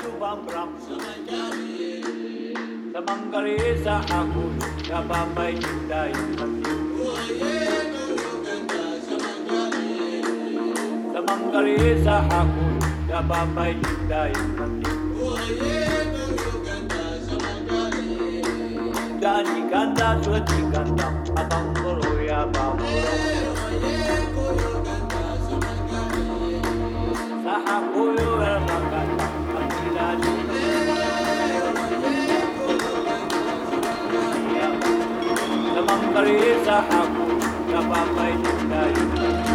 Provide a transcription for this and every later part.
Subang Bram Semangkari sa aku Nababay cinta yung hati Semangkari sa aku Nababay cinta yung hati Gani ganda suci ganda Abang bulu ya abang bulu Sa aku yura قريزة حقو كفافي لا يمكن.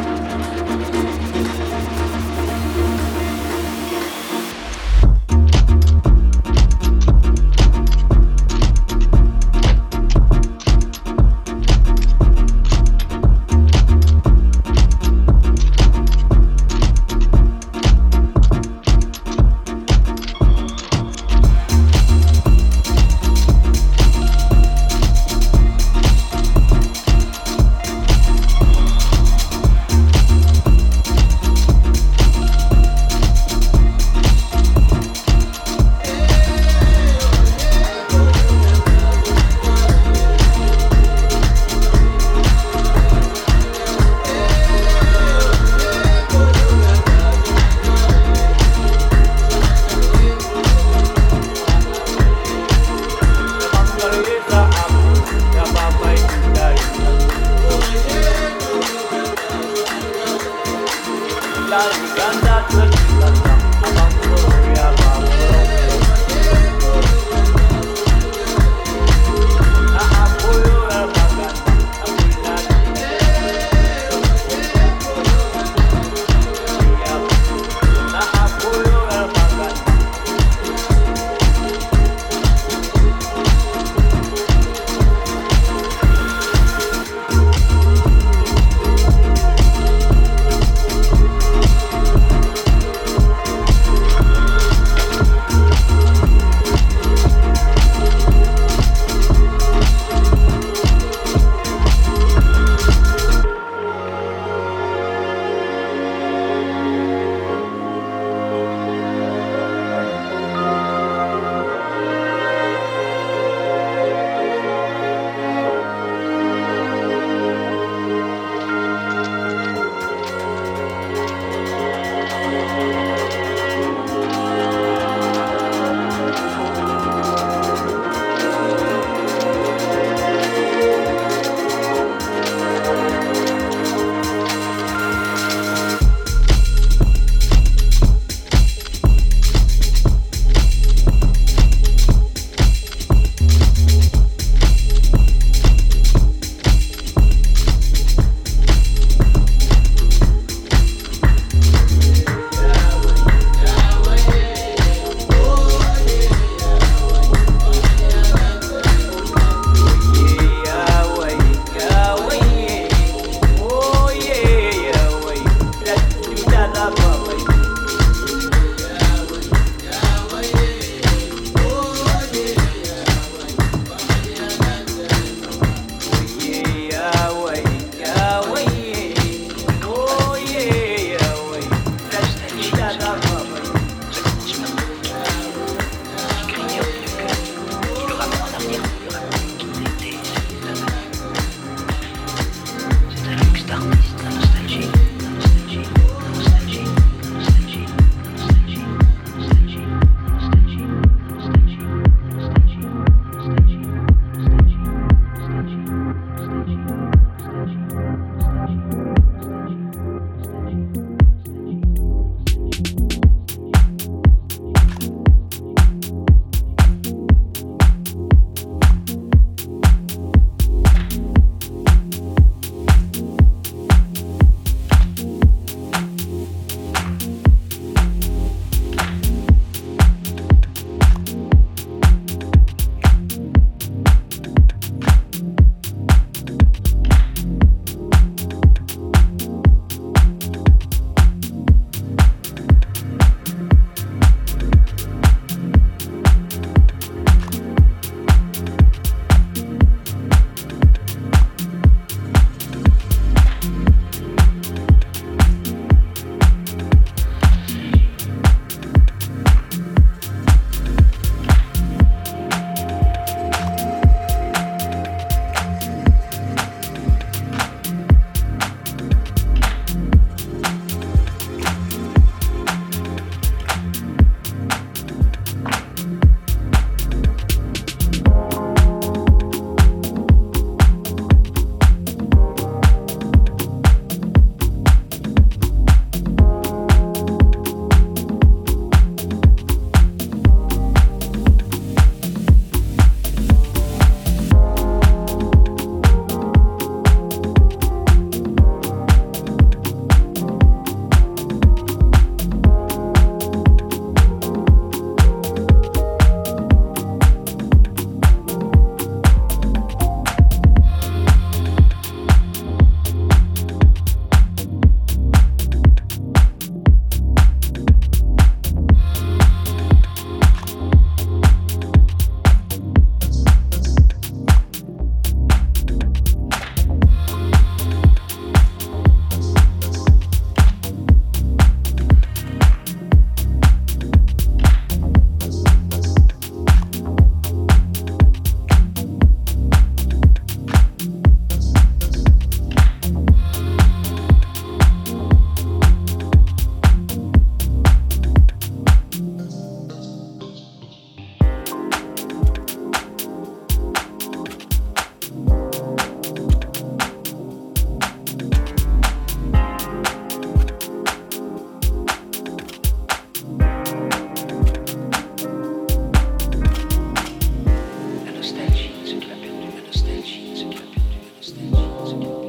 Thank you.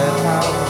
that house.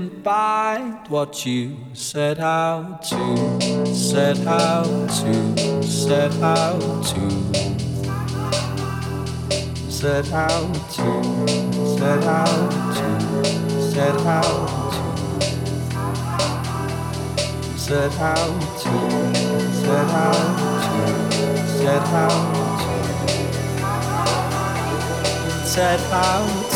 find what you set out to, set out to, set out to, set out to, set out to, set out to, set out to, set out to, set out to. Set out